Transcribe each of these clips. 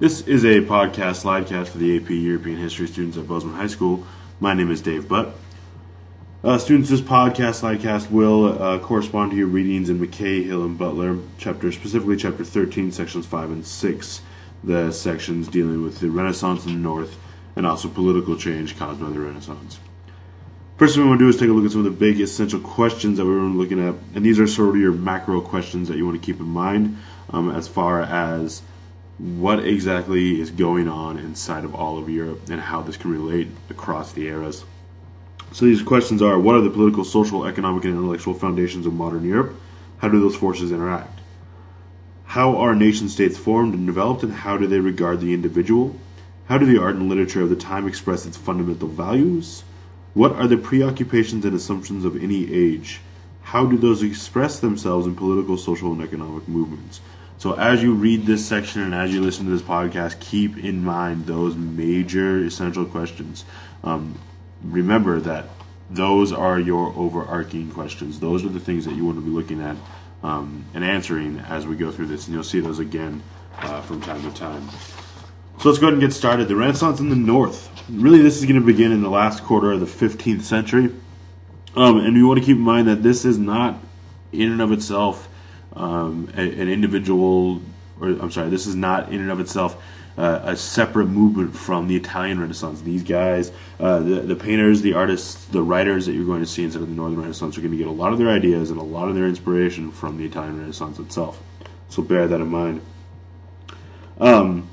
This is a podcast, slidecast for the AP European History students at Bozeman High School. My name is Dave Butt. Uh, students, this podcast, slidecast, will uh, correspond to your readings in McKay, Hill, and Buckler, chapter specifically chapter 13, sections 5 and 6, the sections dealing with the Renaissance in the North and also political change caused by the Renaissance. First thing we want to do is take a look at some of the big essential questions that we were looking at, and these are sort of your macro questions that you want to keep in mind um, as far as what exactly is going on inside of all of Europe and how this can relate across the eras. So these questions are what are the political, social, economic, and intellectual foundations of modern Europe? How do those forces interact? How are nation states formed and developed, and how do they regard the individual? How do the art and literature of the time express its fundamental values? What are the preoccupations and assumptions of any age? How do those express themselves in political, social, and economic movements? So, as you read this section and as you listen to this podcast, keep in mind those major essential questions. Um, remember that those are your overarching questions. Those are the things that you want to be looking at um, and answering as we go through this, and you'll see those again uh, from time to time. So let's go ahead and get started. The Renaissance in the North. Really, this is going to begin in the last quarter of the 15th century. Um, and we want to keep in mind that this is not, in and of itself, um, an individual, or I'm sorry, this is not in and of itself uh, a separate movement from the Italian Renaissance. These guys, uh, the, the painters, the artists, the writers that you're going to see inside of the Northern Renaissance are going to get a lot of their ideas and a lot of their inspiration from the Italian Renaissance itself. So bear that in mind. Um,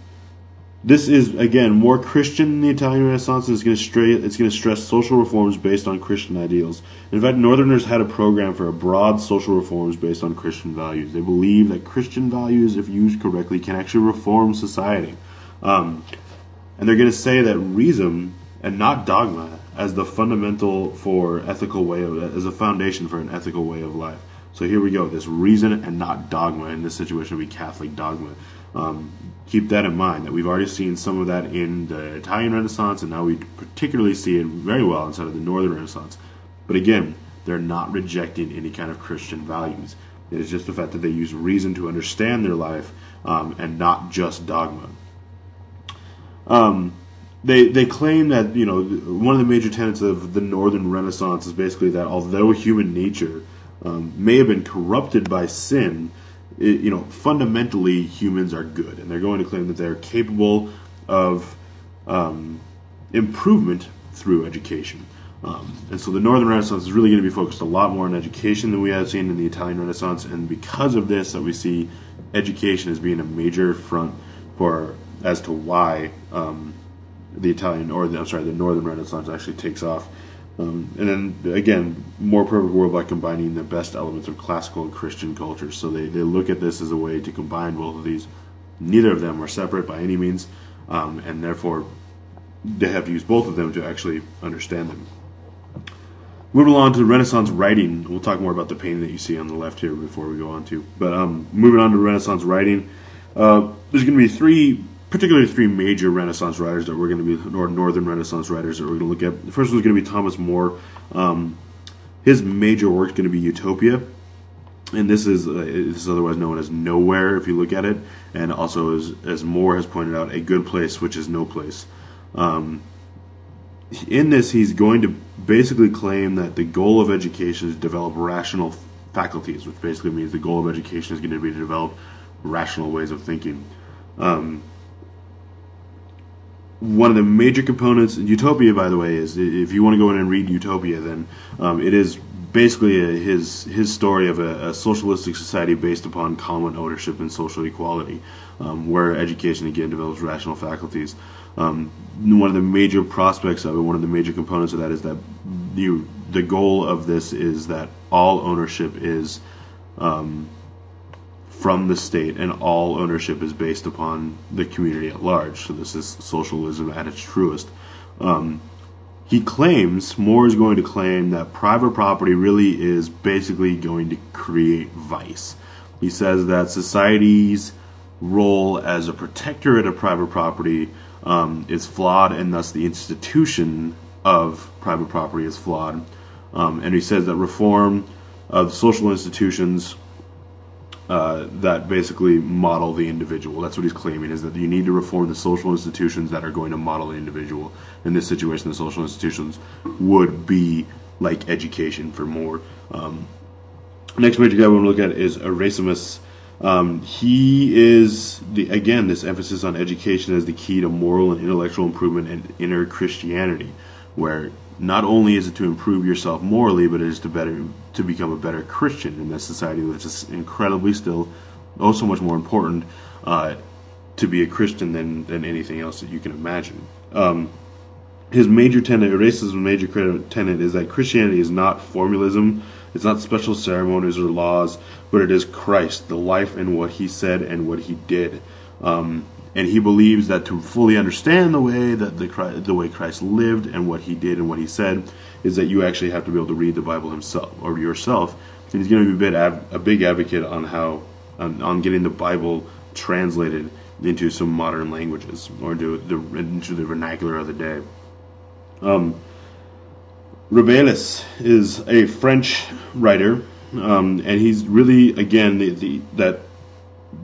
this is again more Christian than the Italian Renaissance. It's going to straight, it's going to stress social reforms based on Christian ideals. In fact, Northerners had a program for a broad social reforms based on Christian values. They believe that Christian values, if used correctly, can actually reform society. Um, and they're going to say that reason and not dogma as the fundamental for ethical way of as a foundation for an ethical way of life. So here we go. This reason and not dogma. In this situation, would be Catholic dogma. Um, keep that in mind that we've already seen some of that in the Italian Renaissance, and now we particularly see it very well inside of the Northern Renaissance. But again, they're not rejecting any kind of Christian values. It is just the fact that they use reason to understand their life um, and not just dogma. Um, they they claim that you know one of the major tenets of the Northern Renaissance is basically that although human nature um, may have been corrupted by sin, it, you know, fundamentally humans are good, and they're going to claim that they're capable of um, improvement through education. Um, and so the Northern Renaissance is really going to be focused a lot more on education than we have seen in the Italian Renaissance, and because of this, that we see education as being a major front for as to why um, the Italian or the, I'm sorry, the Northern Renaissance actually takes off. Um, and then again, more perfect world by combining the best elements of classical and Christian culture. So they, they look at this as a way to combine both of these. Neither of them are separate by any means, um, and therefore they have to use both of them to actually understand them. Moving along to Renaissance writing, we'll talk more about the painting that you see on the left here before we go on to. But um, moving on to Renaissance writing, uh, there's going to be three particularly three major Renaissance writers that we're going to be, or Northern Renaissance writers that we're going to look at. The first one is going to be Thomas More. Um, his major work is going to be Utopia, and this is uh, this is otherwise known as Nowhere if you look at it, and also as as More has pointed out, a good place which is no place. Um, in this, he's going to basically claim that the goal of education is to develop rational faculties, which basically means the goal of education is going to be to develop rational ways of thinking. Um, one of the major components Utopia, by the way, is if you want to go in and read Utopia, then um, it is basically a, his his story of a, a, socialistic society based upon common ownership and social equality, um, where education again develops rational faculties. Um, one of the major prospects of it, one of the major components of that, is that you the goal of this is that all ownership is um, from the state, and all ownership is based upon the community at large. So this is socialism at its truest. Um, he claims, More is going to claim that private property really is basically going to create vice. He says that society's role as a protectorate of private property um, is flawed, and thus the institution of private property is flawed. Um, and he says that reform of social institutions uh, that basically model the individual. That's what he's claiming is that you need to reform the social institutions that are going to model the individual. In this situation, the social institutions would be like education for more. Um, next major guy we want to look at is Erasmus. Um, he is the again this emphasis on education as the key to moral and intellectual improvement and inner Christianity, where not only is it to improve yourself morally, but it is to better to become a better Christian in this society, which is incredibly still oh so much more important uh, to be a Christian than than anything else that you can imagine. Um, his major tenet, Erasmus' major tenet, is that Christianity is not formalism, it's not special ceremonies or laws, but it is Christ, the life and what He said and what He did. Um, and he believes that to fully understand the way that the the way Christ lived and what he did and what he said is that you actually have to be able to read the Bible himself or yourself. And he's going to be a, bit a big advocate on how on, on, getting the Bible translated into some modern languages or into the into the vernacular of the day. Um, is a French writer, um, and he's really again the, the, that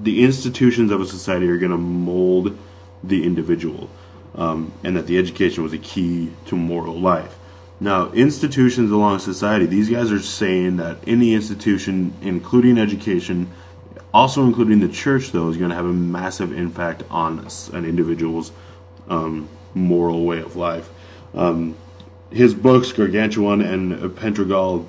the institutions of a society are going to mold the individual, um, and that the education was a key to moral life. Now, institutions along society, these guys are saying that any institution, including education, also including the church, though, is going to have a massive impact on an individual's um, moral way of life. Um, his books, Gargantuan and Pantagruel,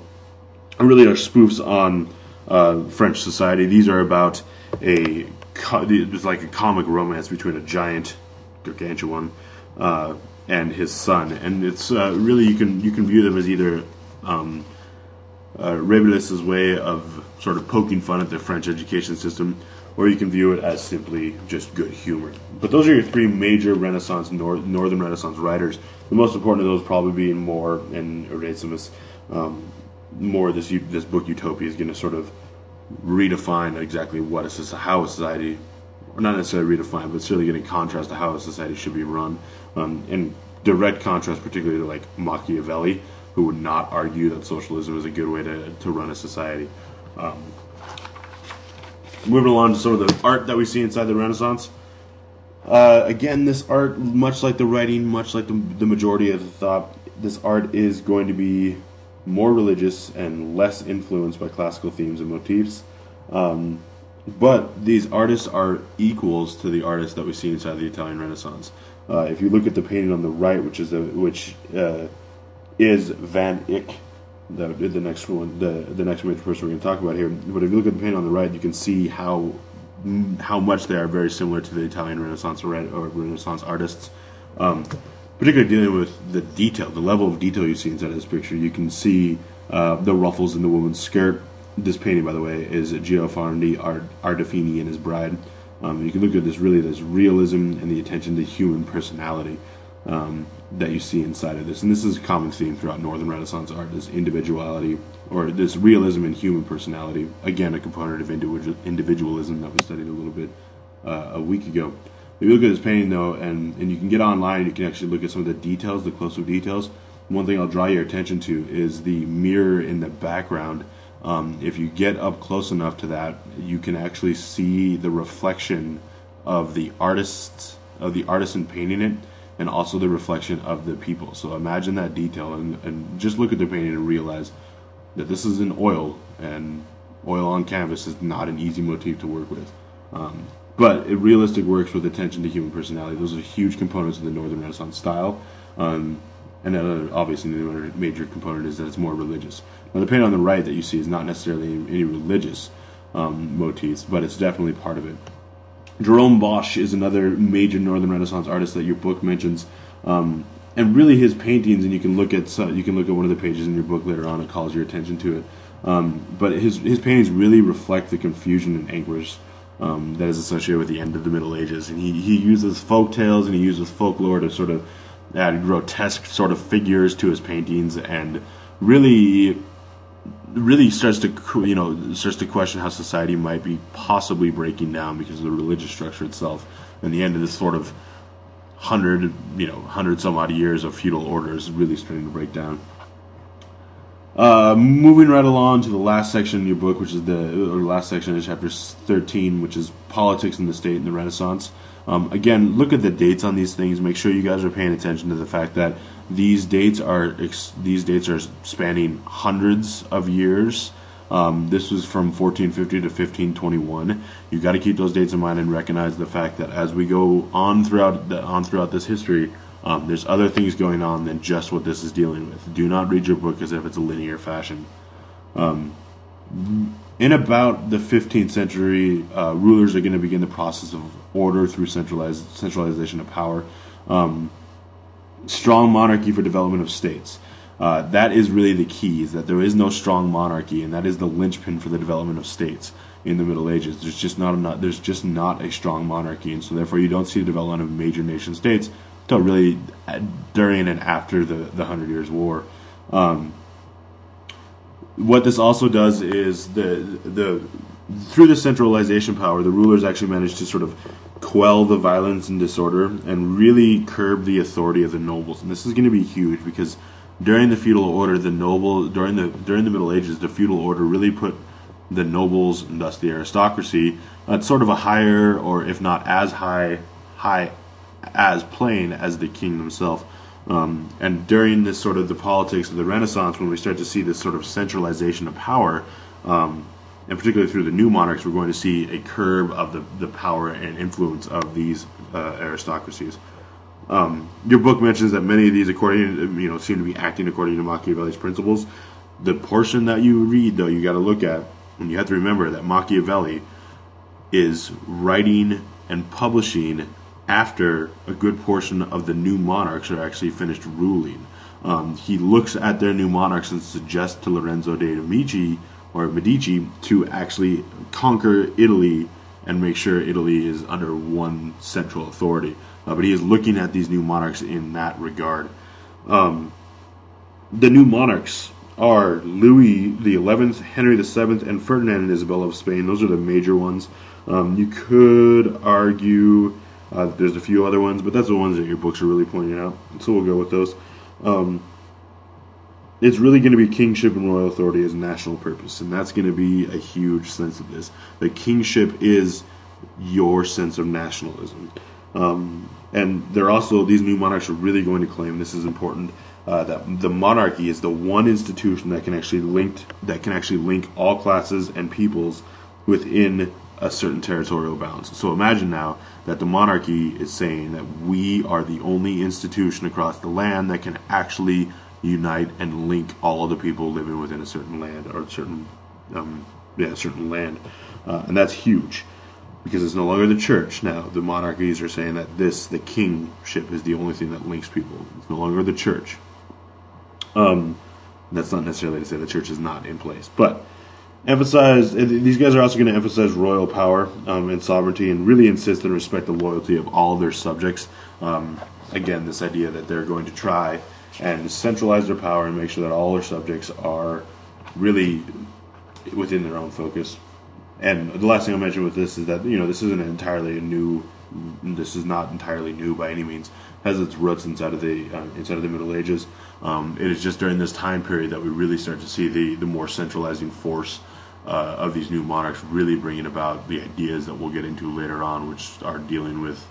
really are spoofs on uh, French society. These are about a it's like a comic romance between a giant gargantuan uh, and his son, and it's uh, really you can you can view them as either um, uh, way of sort of poking fun at the French education system, or you can view it as simply just good humor. But those are your three major Renaissance nor- Northern Renaissance writers. The most important of those probably being More and Erasmus. Um, more this this book Utopia is going to sort of redefine exactly what is how a society, not necessarily redefine, but certainly getting in contrast to how a society should be run. Um, in direct contrast, particularly to like Machiavelli, who would not argue that socialism is a good way to, to run a society. Um, moving along to some of the art that we see inside the Renaissance. Uh, again, this art, much like the writing, much like the, the majority of the thought, this art is going to be more religious and less influenced by classical themes and motifs. Um, but these artists are equals to the artists that we see inside the Italian Renaissance. Uh, if you look at the painting on the right, which is a, which uh, is Van Eyck, the, the next one, the the next major person we're going to talk about here. But if you look at the painting on the right, you can see how how much they are very similar to the Italian Renaissance or Renaissance artists. Um, particularly dealing with the detail, the level of detail you see inside of this picture. You can see uh, the ruffles in the woman's skirt. This painting, by the way, is Giovanni Arnolfini and his bride. Um, you can look at this really, this realism and the attention to human personality um, that you see inside of this. And this is a common theme throughout Northern Renaissance art: this individuality or this realism and human personality. Again, a component of individual, individualism that we studied a little bit uh, a week ago. If you look at this painting though, and, and you can get online, you can actually look at some of the details, the close-up details. One thing I'll draw your attention to is the mirror in the background. Um, if you get up close enough to that, you can actually see the reflection of the artist, of the artisan painting it, and also the reflection of the people. So imagine that detail, and, and just look at the painting and realize that this is an oil, and oil on canvas is not an easy motif to work with. Um, but it realistic works with attention to human personality. Those are huge components of the Northern Renaissance style. Um, and uh, obviously the other major component is that it's more religious. Now the painting on the right that you see is not necessarily any religious um, motifs, but it's definitely part of it. Jerome Bosch is another major Northern Renaissance artist that your book mentions, um, and really his paintings. And you can look at you can look at one of the pages in your book later on. It calls your attention to it. Um, but his his paintings really reflect the confusion and anguish um, that is associated with the end of the Middle Ages. And he, he uses folk tales and he uses folklore to sort of add grotesque sort of figures to his paintings and really really starts to you know starts to question how society might be possibly breaking down because of the religious structure itself. And the end of this sort of hundred you know hundred some odd years of feudal orders really starting to break down Uh, moving right along to the last section in your book, which is the or last section of chapter 13, which is politics in the state and the Renaissance. Um, again, look at the dates on these things. Make sure you guys are paying attention to the fact that these dates are these dates are spanning hundreds of years. Um, this was from 1450 to 1521. You got to keep those dates in mind and recognize the fact that as we go on throughout the, on throughout this history, um, there's other things going on than just what this is dealing with. Do not read your book as if it's a linear fashion. Um, in about the 15th century, uh, rulers are going to begin the process of order through centralized centralization of power. Um, strong monarchy for development of states. Uh, that is really the key: is that there is no strong monarchy, and that is the linchpin for the development of states in the Middle Ages. There's just not there's just not a strong monarchy, and so therefore you don't see the development of major nation states until really uh, during and after the the Hundred Years' War. Um, what this also does is the the through the centralization power, the rulers actually manage to sort of quell the violence and disorder and really curb the authority of the nobles. And this is going to be huge because during the feudal order, the noble during the during the Middle Ages, the feudal order really put the nobles and thus the aristocracy at sort of a higher, or if not as high, high as plain as the king himself. Um, and during this sort of the politics of the Renaissance, when we start to see this sort of centralization of power, um, and particularly through the new monarchs, we're going to see a curb of the, the power and influence of these uh, aristocracies. Um, your book mentions that many of these, according you know, seem to be acting according to Machiavelli's principles. The portion that you read, though, you got to look at, and you have to remember that Machiavelli is writing and publishing after a good portion of the new monarchs are actually finished ruling. Um, he looks at their new monarchs and suggests to Lorenzo de' Medici or Medici to actually conquer Italy and make sure Italy is under one central authority. Uh, but he is looking at these new monarchs in that regard. Um, the new monarchs are Louis the Eleventh, Henry the Seventh, and Ferdinand and Isabella of Spain. Those are the major ones. Um, you could argue uh, there's a few other ones, but that's the ones that your books are really pointing out. So we'll go with those. Um, it's really going to be kingship and royal authority as national purpose, and that's going to be a huge sense of this. The kingship is your sense of nationalism, um, and they're also these new monarchs are really going to claim this is important. Uh, that the monarchy is the one institution that can actually link that can actually link all classes and peoples within a certain territorial bounds. So imagine now that the monarchy is saying that we are the only institution across the land that can actually unite and link all of the people living within a certain land or a certain um, yeah certain land, uh, and that's huge because it's no longer the church now. The monarchies are saying that this the kingship is the only thing that links people. It's no longer the church. Um, that's not necessarily to say the church is not in place, but emphasize these guys are also going to emphasize royal power um, and sovereignty and really insist and respect the loyalty of all their subjects. Um, again this idea that they're going to try and centralize their power and make sure that all their subjects are really within their own focus. And the last thing i'll mention with this is that you know this isn't entirely a new this is not entirely new by any means. It has its roots inside of the uh, inside of the middle ages. Um, it is just during this time period that we really start to see the the more centralizing force uh, of these new monarchs really bringing about the ideas that we'll get into later on, which are dealing with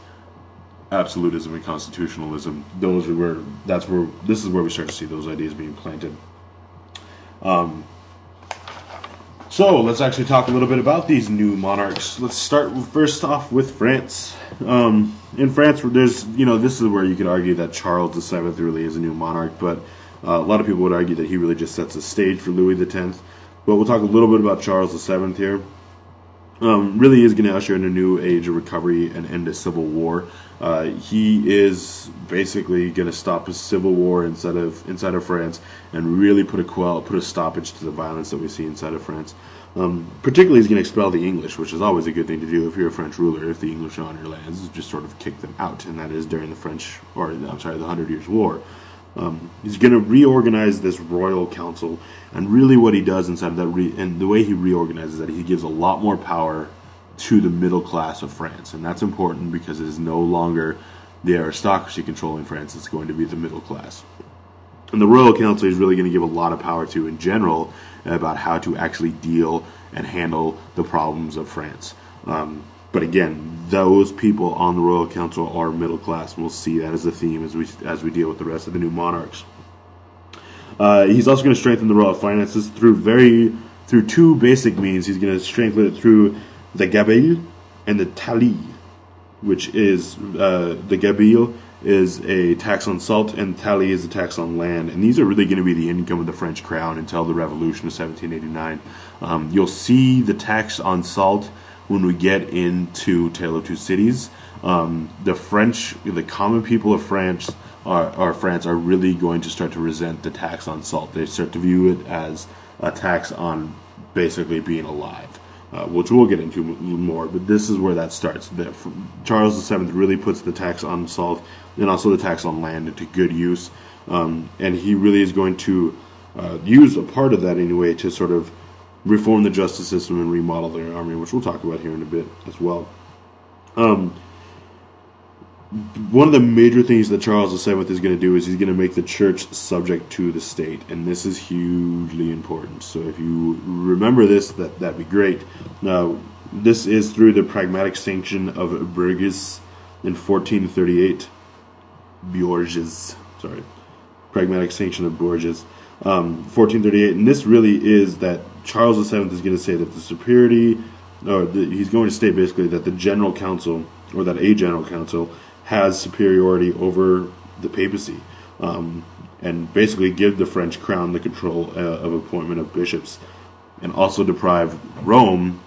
absolutism and constitutionalism. Those are where that's where this is where we start to see those ideas being planted. Um, so let's actually talk a little bit about these new monarchs. Let's start first off with France. Um, in France, there's you know this is where you could argue that Charles VII really is a new monarch, but uh, a lot of people would argue that he really just sets a stage for Louis X. But we'll talk a little bit about Charles VII here. Um, really is going to usher in a new age of recovery and end a civil war. Uh, he is basically going to stop a civil war inside of inside of France and really put a quell, put a stoppage to the violence that we see inside of France. Um, particularly, he's going to expel the English, which is always a good thing to do if you're a French ruler. If the English are on your lands, just sort of kick them out, and that is during the French, or I'm sorry, the Hundred Years' War. Um, he's going to reorganize this royal council, and really, what he does inside of that, re- and the way he reorganizes that, he gives a lot more power to the middle class of France, and that's important because it is no longer the aristocracy controlling France; it's going to be the middle class. and the Royal Council is really going to give a lot of power to in general about how to actually deal and handle the problems of France. Um, but again, those people on the Royal Council are middle class, and we'll see that as a theme as we as we deal with the rest of the new monarchs. Uh, he's also going to strengthen the royal finances through very through two basic means. He's going to strengthen it through the gabelle and the taille, which is uh, the gabelle is a tax on salt and taille is a tax on land. And these are really going to be the income of the French crown until the Revolution of 1789. Um, you'll see the tax on salt when we get into Tale of Two Cities. Um, the French, the common people of France, are France are really going to start to resent the tax on salt. They start to view it as a tax on basically being alive uh, which we'll get into more. But this is where that starts. The, Charles VII really puts the tax on salt and also the tax on land into good use, um, and he really is going to uh, use a part of that anyway to sort of reform the justice system and remodel the army, which we'll talk about here in a bit as well. Um, one of the major things that Charles VII is going to do is he's going to make the church subject to the state, and this is hugely important. So if you remember this, that that'd be great. Now, this is through the pragmatic sanction of Bourges in 1438. Bourges, sorry, pragmatic sanction of Bourges, um, 1438, and this really is that Charles VII is going to say that the superiority, or the, he's going to state basically that the general council, or that a general council has superiority over the papacy, um, and basically give the French crown the control uh, of appointment of bishops, and also deprive Rome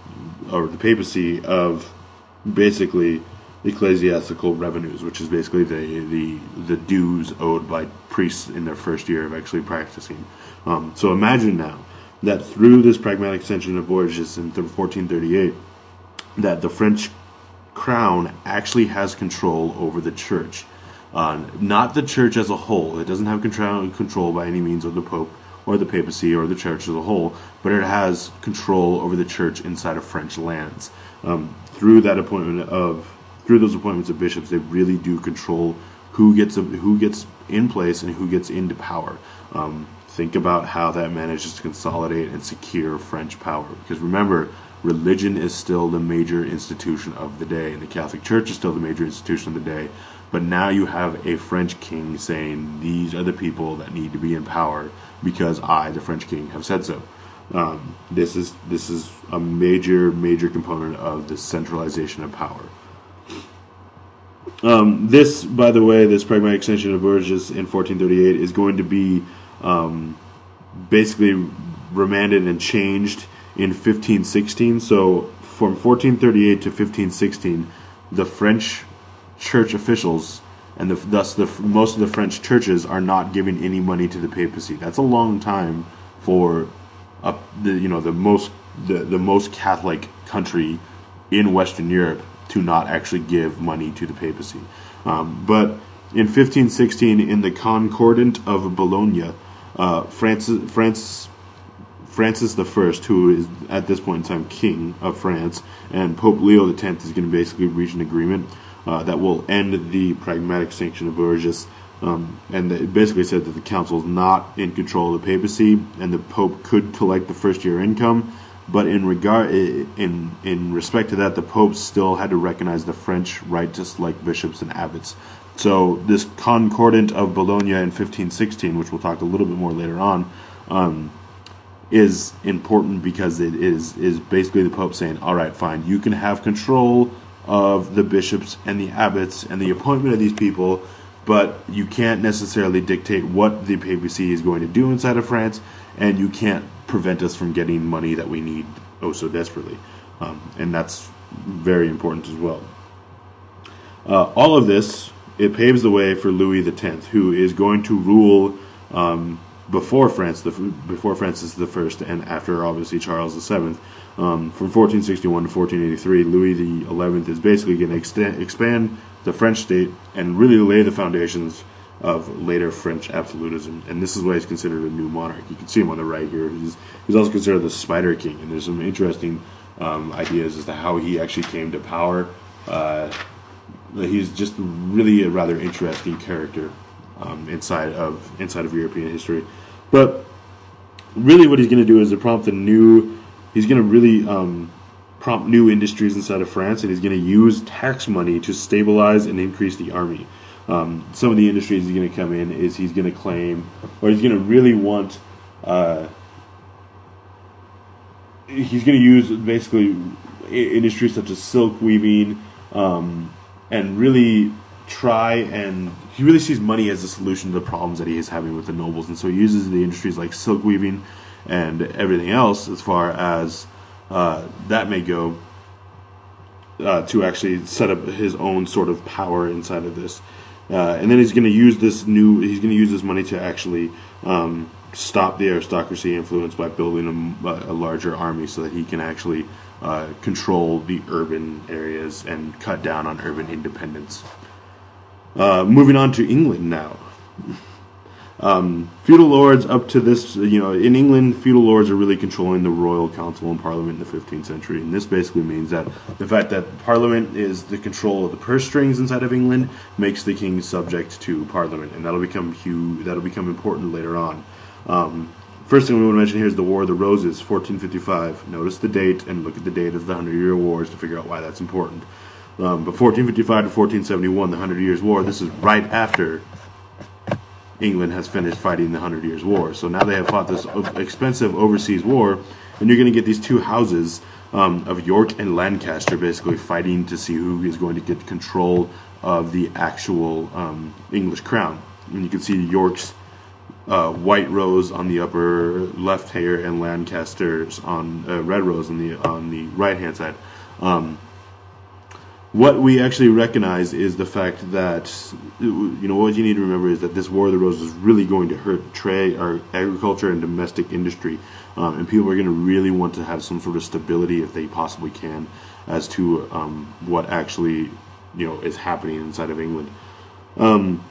or the papacy of basically ecclesiastical revenues, which is basically the the, the dues owed by priests in their first year of actually practicing. Um, so imagine now that through this pragmatic extension of Bourges in 1438, that the French crown actually has control over the church. Uh, not the church as a whole. It doesn't have control, by any means of the Pope or the papacy or the church as a whole, but it has control over the church inside of French lands. Um, through that appointment of through those appointments of bishops, they really do control who gets a, who gets in place and who gets into power. Um, think about how that manages to consolidate and secure French power. Because remember, religion is still the major institution of the day, and the Catholic Church is still the major institution of the day. But now you have a French king saying, These are the people that need to be in power because I, the French king, have said so. Um, this is this is a major major component of the centralization of power. Um, this, by the way, this pragmatic extension of Bourges in 1438 is going to be um, basically remanded and changed in 1516. So from 1438 to 1516, the French church officials and the, thus the most of the French churches are not giving any money to the papacy. That's a long time for a, the you know the most the, the most Catholic country in Western Europe to not actually give money to the papacy. Um, but in 1516, in the Concordat of Bologna, uh, Francis, Francis Francis I, who is at this point in time king of France, and Pope Leo X is going to basically reach an agreement uh, that will end the pragmatic sanction of Bourges. Um, and it basically said that the council is not in control of the papacy, and the pope could collect the first year income. But in regard, in in respect to that, the pope still had to recognize the French right to select bishops and abbots. So this Concordat of Bologna in 1516, which we'll talk a little bit more later on, um, is important because it is is basically the Pope saying, "All right, fine, you can have control of the bishops and the abbots and the appointment of these people, but you can't necessarily dictate what the papacy is going to do inside of France, and you can't prevent us from getting money that we need oh so desperately." Um, and that's very important as well. Uh, all of this it paves the way for Louis X, who is going to rule um, before France, the, before Francis I, and after obviously Charles VII. Um, from 1461 to 1483, Louis XI is basically going to expand the French state and really lay the foundations of later French absolutism. And this is why he's considered a new monarch. You can see him on the right here. He's, he's also considered the Spider King, and there's some interesting um, ideas as to how he actually came to power. Uh, he's just really a rather interesting character um, inside of inside of European history. But really, what he's going to do is to prompt a new. He's going to really um, prompt new industries inside of France, and he's going to use tax money to stabilize and increase the army. Um, some of the industries he's going to come in is he's going to claim, or he's going to really want. Uh, he's going to use basically industries such as silk weaving, um, and really try and he really sees money as a solution to the problems that he is having with the nobles, and so he uses the industries like silk weaving and everything else as far as uh, that may go uh, to actually set up his own sort of power inside of this. Uh, and then he's going to use this new. He's going to use this money to actually um, stop the aristocracy influence by building a, a, larger army, so that he can actually uh, control the urban areas and cut down on urban independence. Uh, moving on to England now. Um, feudal lords up to this, you know, in England, feudal lords are really controlling the royal council and parliament in the 15th century. And this basically means that the fact that parliament is the control of the purse strings inside of England makes the king subject to parliament, and that'll become huge, that'll become important later on. Um, first thing we want to mention here is the War of the Roses, 1455. Notice the date and look at the date of the Hundred Year Wars to figure out why that's important. Um, but 1455 to 1471, the Hundred Years' War, this is right after England has finished fighting the Hundred Years' War. So now they have fought this expensive overseas war, and you're going to get these two houses um, of York and Lancaster basically fighting to see who is going to get control of the actual um, English crown. And you can see York's uh, white rose on the upper left here and Lancaster's on uh, red rose on the on the right hand side. Um, what we actually recognize is the fact that you know what you need to remember is that this war of the roses is really going to hurt trade or agriculture and domestic industry. Um, and people are going to really want to have some sort of stability if they possibly can as to um, what actually you know is happening inside of England. Um,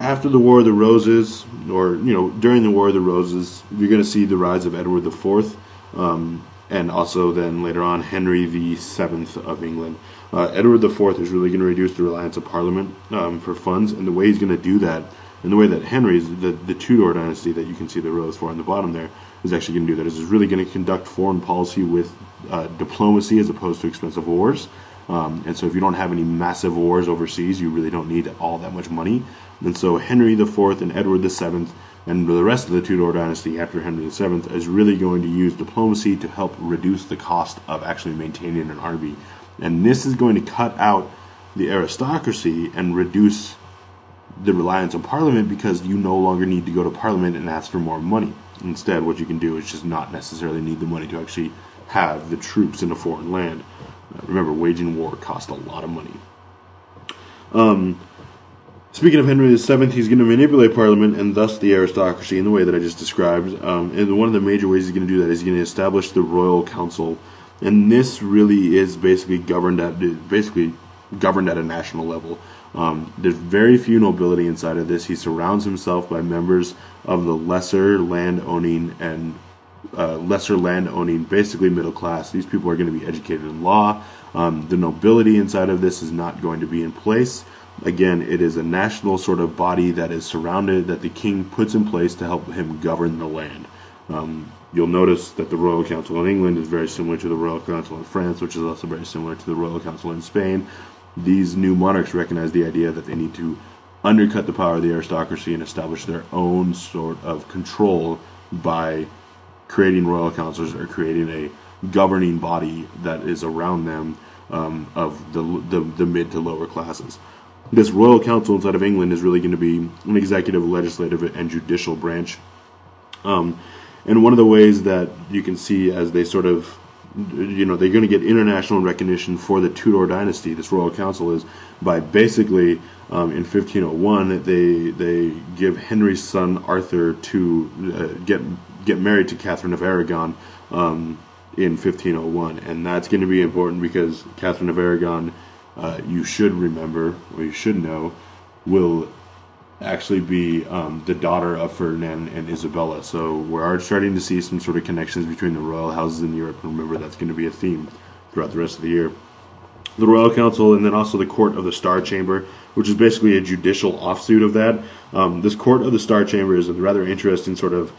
after the war of the roses or you know during the war of the roses you're going to see the rise of Edward IV um, and also then later on Henry VII of England uh, Edward IV is really going to reduce the reliance of Parliament um, for funds, and the way he's going to do that, and the way that Henry's, the, the Tudor dynasty that you can see the rose for on the bottom there, is actually going to do that, is really going to conduct foreign policy with uh, diplomacy as opposed to expensive wars. Um, and so if you don't have any massive wars overseas, you really don't need all that much money. And so Henry IV and Edward VII and the rest of the Tudor dynasty after Henry VII is really going to use diplomacy to help reduce the cost of actually maintaining an army and this is going to cut out the aristocracy and reduce the reliance on parliament because you no longer need to go to parliament and ask for more money. Instead, what you can do is just not necessarily need the money to actually have the troops in a foreign land. Uh, remember, waging war costs a lot of money. Um, speaking of Henry VII, he's going to manipulate Parliament and thus the aristocracy in the way that I just described. Um, and one of the major ways he's going to do that is he's going to establish the Royal Council and this really is basically governed at basically governed at a national level. Um, there's very few nobility inside of this. He surrounds himself by members of the lesser land owning and uh, lesser land owning, basically middle class. These people are going to be educated in law. Um, the nobility inside of this is not going to be in place. Again, it is a national sort of body that is surrounded, that the king puts in place to help him govern the land. Um, You'll notice that the Royal Council in England is very similar to the Royal Council in France, which is also very similar to the Royal Council in Spain. These new monarchs recognize the idea that they need to undercut the power of the aristocracy and establish their own sort of control by creating royal councils or creating a governing body that is around them um, of the, the, the mid to lower classes. This royal council inside of England is really going to be an executive, legislative, and judicial branch. Um, and one of the ways that you can see as they sort of you know they're going to get international recognition for the Tudor dynasty. This royal council is by basically um, in 1501 they they give Henry's son Arthur to uh, get get married to Catherine of Aragon um, in 1501, and that's going to be important because Catherine of Aragon, uh, you should remember or you should know, will actually be um, the daughter of Ferdinand and Isabella. So we're starting to see some sort of connections between the royal houses in Europe. And remember, that's going to be a theme throughout the rest of the year. the Royal Council, and then also the Court of the Star Chamber, which is basically a judicial offshoot of that. Um, this Court of the Star Chamber is a rather interesting sort of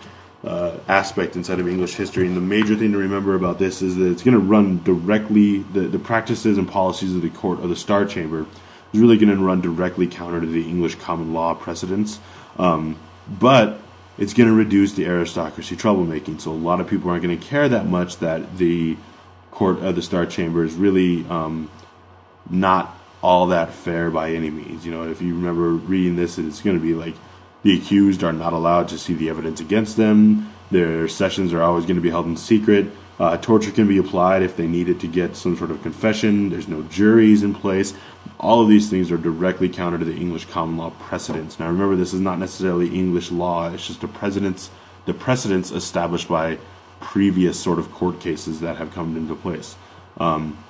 uh, aspect inside of English history. And the major thing to remember about this is that it's going to run directly, the, the practices and policies of the Court of the Star Chamber is really going to run directly counter to the English common law precedents. Um, but it's going to reduce the aristocracy troublemaking. So a lot of people aren't going to care that much that the Court of the Star Chamber is really um, not all that fair by any means. You know, if you remember reading this, it's going to be like the accused are not allowed to see the evidence against them. Their sessions are always going to be held in secret. Uh, torture can be applied if they needed to get some sort of confession. There's no juries in place. All of these things are directly counter to the English common law precedents. Now, remember, this is not necessarily English law. It's just the precedents, the precedents established by previous sort of court cases that have come into place. Um,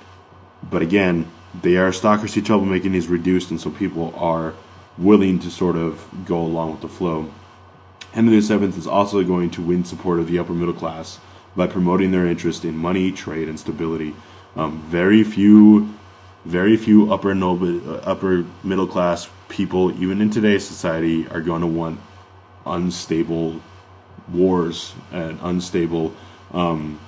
but again, the aristocracy troublemaking is reduced, and so people are willing to sort of go along with the flow. Henry VII is also going to win support of the upper middle class by promoting their interest in money, trade, and stability. Um, very few, very few upper noble, uh, upper middle class people, even in today's society, are going to want unstable wars and unstable um,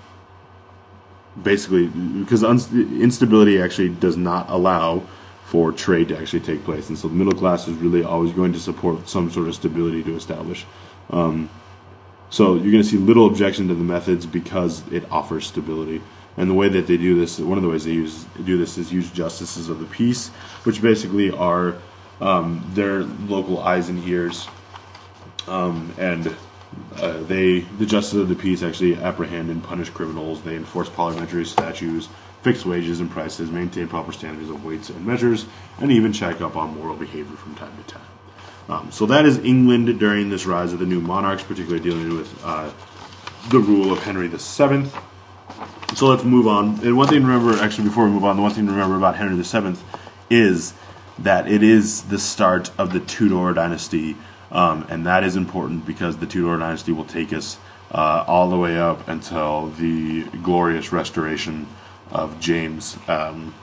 basically because instability actually does not allow for trade to actually take place, and so the middle class is really always going to support some sort of stability to establish. Um, so you're going to see little objection to the methods because it offers stability. And the way that they do this, one of the ways they use do this is use justices of the peace, which basically are um, their local eyes and ears, um, and uh, they, the justices of the peace, actually apprehend and punish criminals. They enforce parliamentary statutes, fix wages and prices, maintain proper standards of weights and measures, and even check up on moral behavior from time to time. Um, so that is England during this rise of the new monarchs, particularly dealing with uh, the rule of Henry VII. So let's move on. And one thing to remember, actually, before we move on, the one thing to remember about Henry VII is that it is the start of the Tudor dynasty um, and that is important because the Tudor dynasty will take us uh, all the way up until the glorious restoration of James. Um,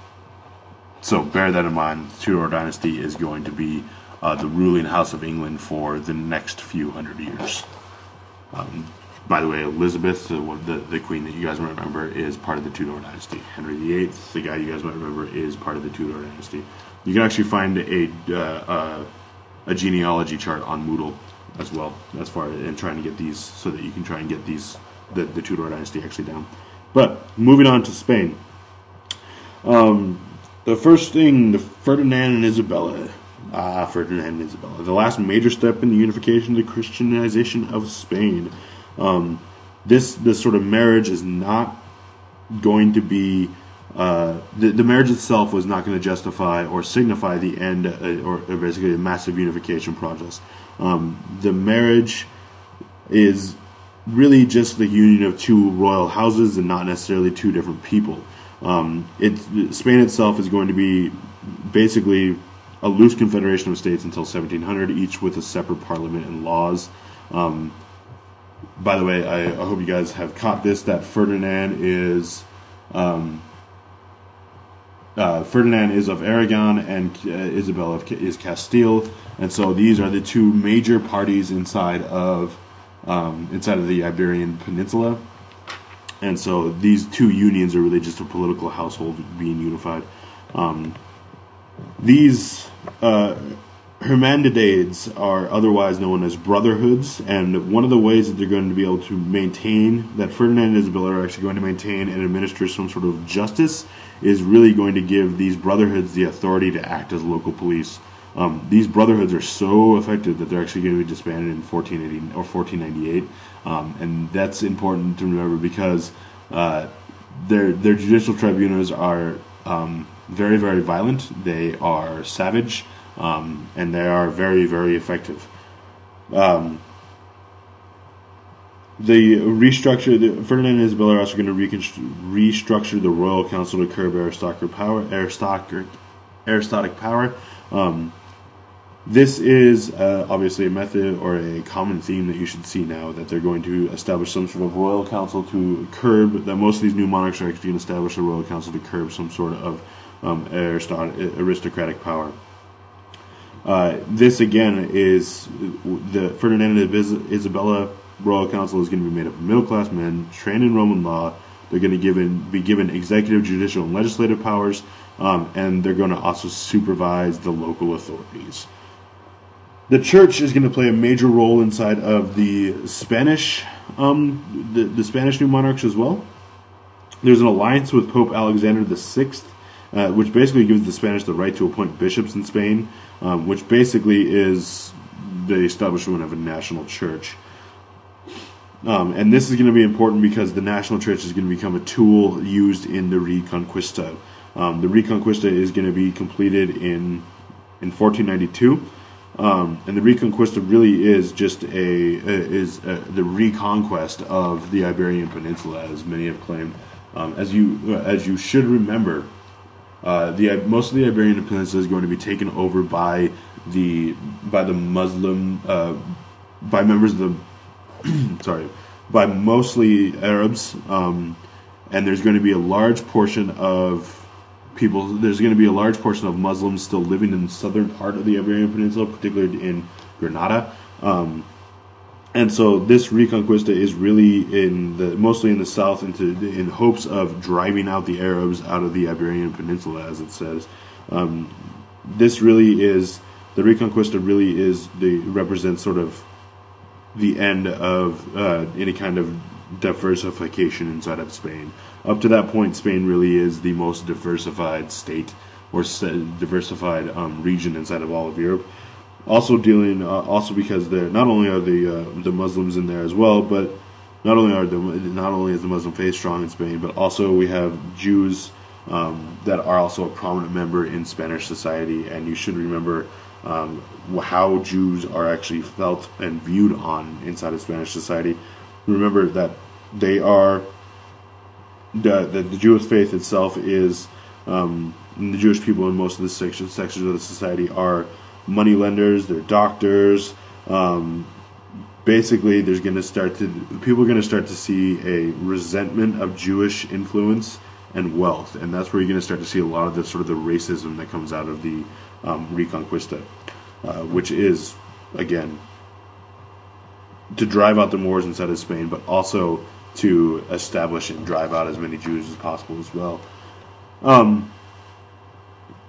so bear that in mind. The Tudor dynasty is going to be uh, the ruling house of England for the next few hundred years. Um, by the way, Elizabeth, the, the, the, queen that you guys might remember, is part of the Tudor dynasty. Henry VIII, the guy you guys might remember, is part of the Tudor dynasty. You can actually find a uh, uh a genealogy chart on Moodle as well, as far and trying to get these so that you can try and get these the, the Tudor dynasty actually down. But moving on to Spain. Um, the first thing, the Ferdinand and Isabella. Ah, Ferdinand and Isabella. The last major step in the unification, the Christianization of Spain. Um, this this sort of marriage is not going to be uh, the, the marriage itself was not going to justify or signify the end, uh, or, or, basically a massive unification process. Um, the marriage is really just the union of two royal houses and not necessarily two different people. Um, it, Spain itself is going to be basically a loose confederation of states until 1700, each with a separate parliament and laws. Um, by the way, I, I, hope you guys have caught this that Ferdinand is um, uh, Ferdinand is of Aragon and uh, Isabel of, is Castile, and so these are the two major parties inside of um, inside of the Iberian Peninsula, and so these two unions are really just a political household being unified. Um, these uh, Hermandades are otherwise known as brotherhoods, and one of the ways that they're going to be able to maintain that Ferdinand and Isabella are actually going to maintain and administer some sort of justice is really going to give these brotherhoods the authority to act as local police. Um, these brotherhoods are so effective that they're actually going to be disbanded in 1480 or 1498, um, and that's important to remember because uh, their their judicial tribunals are um, very very violent. They are savage, um, and they are very very effective. Um, the restructure, the, Ferdinand and Isabella are also going to restructure the royal council to curb aristocratic power. Aristocratic, aristocratic power. Um, this is uh, obviously a method or a common theme that you should see now that they're going to establish some sort of royal council to curb that most of these new monarchs are actually going to establish a royal council to curb some sort of um, aristocratic power. Uh, this again is the Ferdinand and Isabella Royal Council is going to be made up of middle class men trained in Roman law. They're going to given, be given executive, judicial, and legislative powers, um, and they're going to also supervise the local authorities. The church is going to play a major role inside of the Spanish, um, the, the Spanish new monarchs as well. There's an alliance with Pope Alexander VI, uh, which basically gives the Spanish the right to appoint bishops in Spain, um, which basically is the establishment of a national church. Um, and this is going to be important because the national church is going to become a tool used in the Reconquista. Um, the Reconquista is going to be completed in in 1492. Um, and the Reconquista really is just a, is a, the reconquest of the Iberian Peninsula, as many have claimed. Um, as you as you should remember, uh, the most of the Iberian Peninsula is going to be taken over by the by the Muslim uh, by members of the sorry by mostly Arabs, um, and there's going to be a large portion of people. There's going to be a large portion of Muslims still living in the southern part of the Iberian Peninsula, particularly in Granada. Um, and so this Reconquista is really in the mostly in the south, into in hopes of driving out the Arabs out of the Iberian Peninsula, as it says. Um, this really is the Reconquista. Really is the represents sort of the end of uh, any kind of diversification inside of Spain. Up to that point, Spain really is the most diversified state or diversified um, region inside of all of Europe. Also dealing, uh, also because there not only are the uh, the Muslims in there as well, but not only are the not only is the Muslim faith strong in Spain, but also we have Jews um, that are also a prominent member in Spanish society. And you should remember um, how Jews are actually felt and viewed on inside of Spanish society. Remember that they are the, the, the Jewish faith itself is um, the Jewish people in most of the sections sections of the society are money lenders, they're doctors. Um, basically, there's going to start to people are going to start to see a resentment of Jewish influence and wealth, and that's where you're going to start to see a lot of the sort of the racism that comes out of the um, Reconquista, uh, which is again to drive out the Moors inside of Spain, but also to establish and drive out as many Jews as possible as well. Um,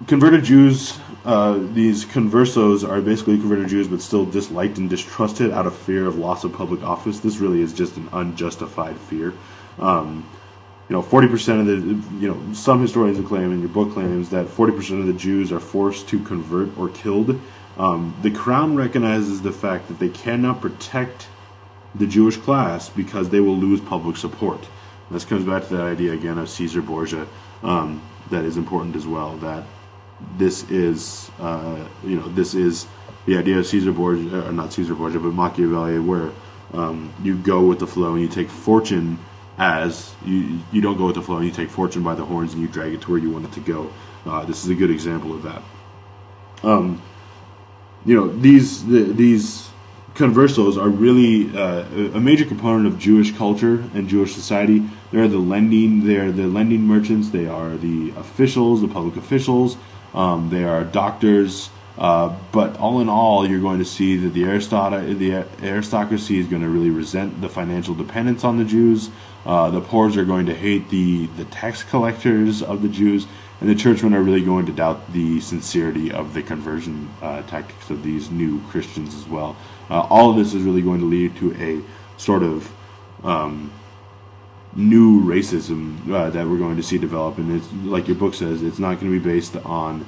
converted Jews, uh, these conversos are basically converted Jews, but still disliked and distrusted out of fear of loss of public office. This really is just an unjustified fear. Um, you know, 40% of the, you know, some historians claim, and your book claims, that 40% of the Jews are forced to convert or killed. Um, the Crown recognizes the fact that they cannot protect the Jewish class because they will lose public support. This comes back to that idea again of Caesar Borgia um, that is important as well. That this is, uh, you know, this is the idea of Caesar Borgia, or not Caesar Borgia, but Machiavelli, where um, you go with the flow and you take fortune as you you don't go with the flow and you take fortune by the horns and you drag it to where you want it to go. Uh, this is a good example of that. Um, you know these the, these conversos are really uh, a major component of Jewish culture and Jewish society. They're the lending, they're the lending merchants. They are the officials, the public officials. Um, they are doctors. Uh, but all in all, you're going to see that the, the aristocracy is going to really resent the financial dependence on the Jews. Uh, the poor are going to hate the, the tax collectors of the Jews, and the churchmen are really going to doubt the sincerity of the conversion uh, tactics of these new Christians as well. Uh, all of this is really going to lead to a sort of um, new racism uh, that we're going to see develop. And it's like your book says, it's not going to be based on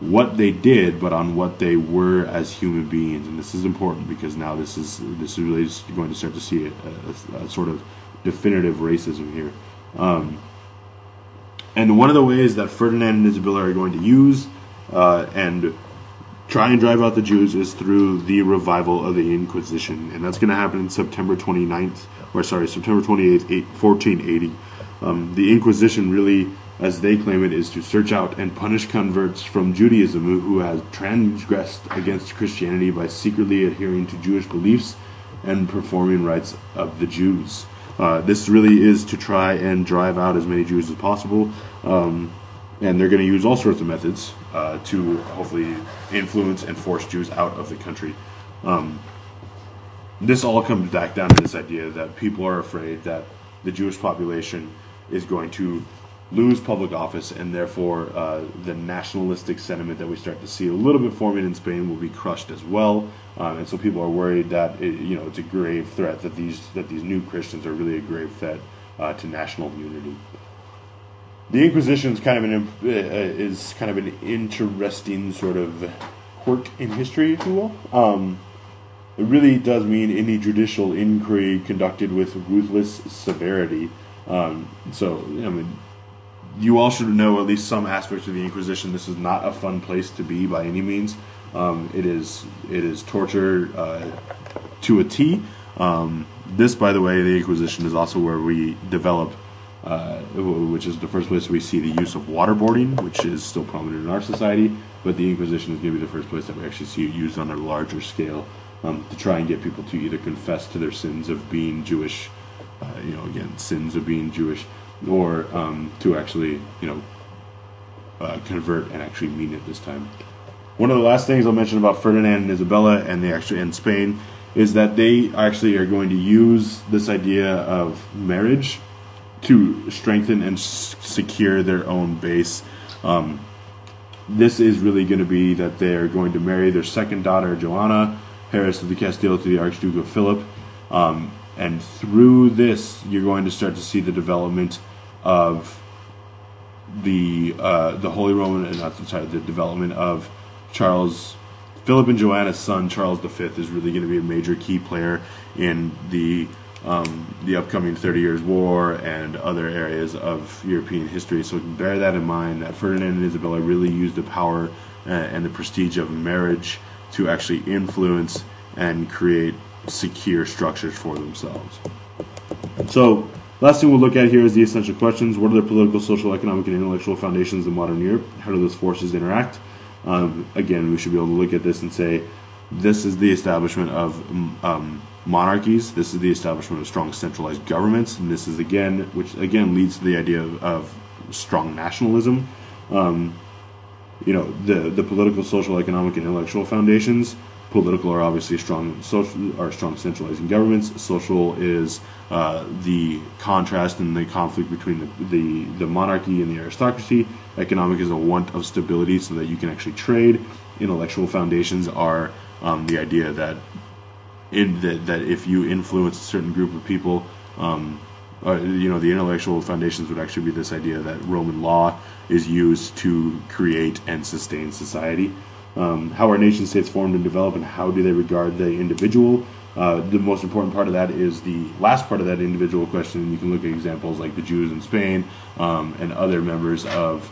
what they did, but on what they were as human beings. And this is important because now this is this is really going to start to see a, a, a sort of definitive racism here. Um, and one of the ways that Ferdinand and Isabella are going to use uh, and try and drive out the Jews is through the revival of the Inquisition, and that's going to happen in September 29th, or sorry, September 28th, 1480. Um, the Inquisition really, as they claim it, is to search out and punish converts from Judaism who, who has transgressed against Christianity by secretly adhering to Jewish beliefs and performing rites of the Jews. Uh, this really is to try and drive out as many Jews as possible. Um, and they're going to use all sorts of methods uh, to hopefully influence and force Jews out of the country. Um, this all comes back down to this idea that people are afraid that the Jewish population is going to lose public office, and therefore uh, the nationalistic sentiment that we start to see a little bit forming in Spain will be crushed as well. Um, and so people are worried that it, you know it's a grave threat that these that these new Christians are really a grave threat uh, to national unity. The Inquisition is kind of an uh, is kind of an interesting sort of quirk in history, if you will. Um, it really does mean any judicial inquiry conducted with ruthless severity. Um, so, I mean, you all should know at least some aspects of the Inquisition. This is not a fun place to be by any means. Um, it is it is torture uh, to a T. Um, this, by the way, the Inquisition is also where we develop, uh, which is the first place we see the use of waterboarding, which is still prominent in our society. But the Inquisition is going to be the first place that we actually see it used on a larger scale um, to try and get people to either confess to their sins of being Jewish, uh, you know, again, sins of being Jewish, or um, to actually, you know, uh, convert and actually mean it this time. One of the last things I'll mention about Ferdinand and Isabella and the actually in Spain is that they actually are going to use this idea of marriage to strengthen and s- secure their own base. Um, this is really going to be that they are going to marry their second daughter, Joanna Harris of the Castile, to the Archduke of Philip. Um, and through this, you're going to start to see the development of the uh, the Holy Roman, and not sorry, the development of Charles Philip and Joanna's son Charles V is really going to be a major key player in the um, the upcoming Thirty Years' War and other areas of European history. So bear that in mind. That Ferdinand and Isabella really used the power uh, and the prestige of marriage to actually influence and create secure structures for themselves. So Last thing we'll look at here is the essential questions. What are the political, social, economic, and intellectual foundations of modern Europe? How do those forces interact? Um, again, we should be able to look at this and say, this is the establishment of um, monarchies. This is the establishment of strong centralized governments, and this is again, which again leads to the idea of, of strong nationalism. Um, you know, the the political, social, economic, and intellectual foundations Political are obviously strong social are strong centralizing governments. Social is uh, the contrast and the conflict between the, the, the monarchy and the aristocracy. Economic is a want of stability so that you can actually trade. Intellectual foundations are um, the idea that in that, that if you influence a certain group of people, um, uh, you know, the intellectual foundations would actually be this idea that Roman law is used to create and sustain society um, how are nation states formed and developed, and how do they regard the individual. Uh, the most important part of that is the last part of that individual question. You can look at examples like the Jews in Spain um, and other members of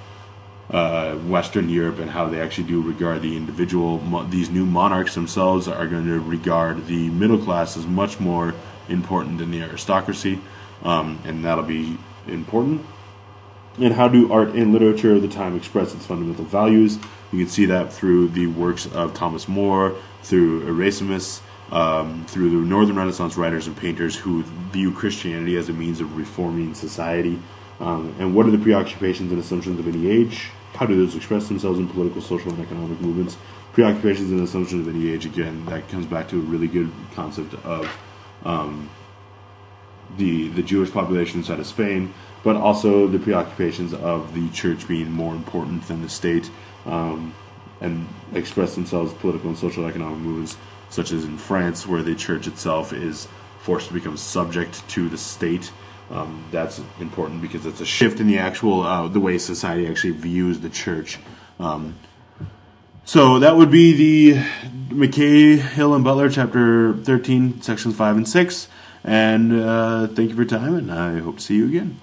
uh, Western Europe and how they actually do regard the individual. These new monarchs themselves are going to regard the middle class as much more important than the aristocracy, um, and that'll be important. And how do art and literature of the time express its fundamental values? You can see that through the works of Thomas More, through Erasmus, um, through the Northern Renaissance writers and painters who view Christianity as a means of reforming society. Um, and what are the preoccupations and assumptions of any age? How do those express themselves in political, social, and economic movements? Preoccupations and assumptions of any age, again, that comes back to a really good concept of um, the the Jewish population inside of Spain, but also the preoccupations of the church being more important than the state um, and express themselves political and social economic movements, such as in France, where the church itself is forced to become subject to the state. Um, that's important because it's a shift in the actual uh, the way society actually views the church. Um, so that would be the McKay, Hill, and Buckler, chapter 13, sections 5 and 6. And uh, thank you for your time, and I hope to see you again.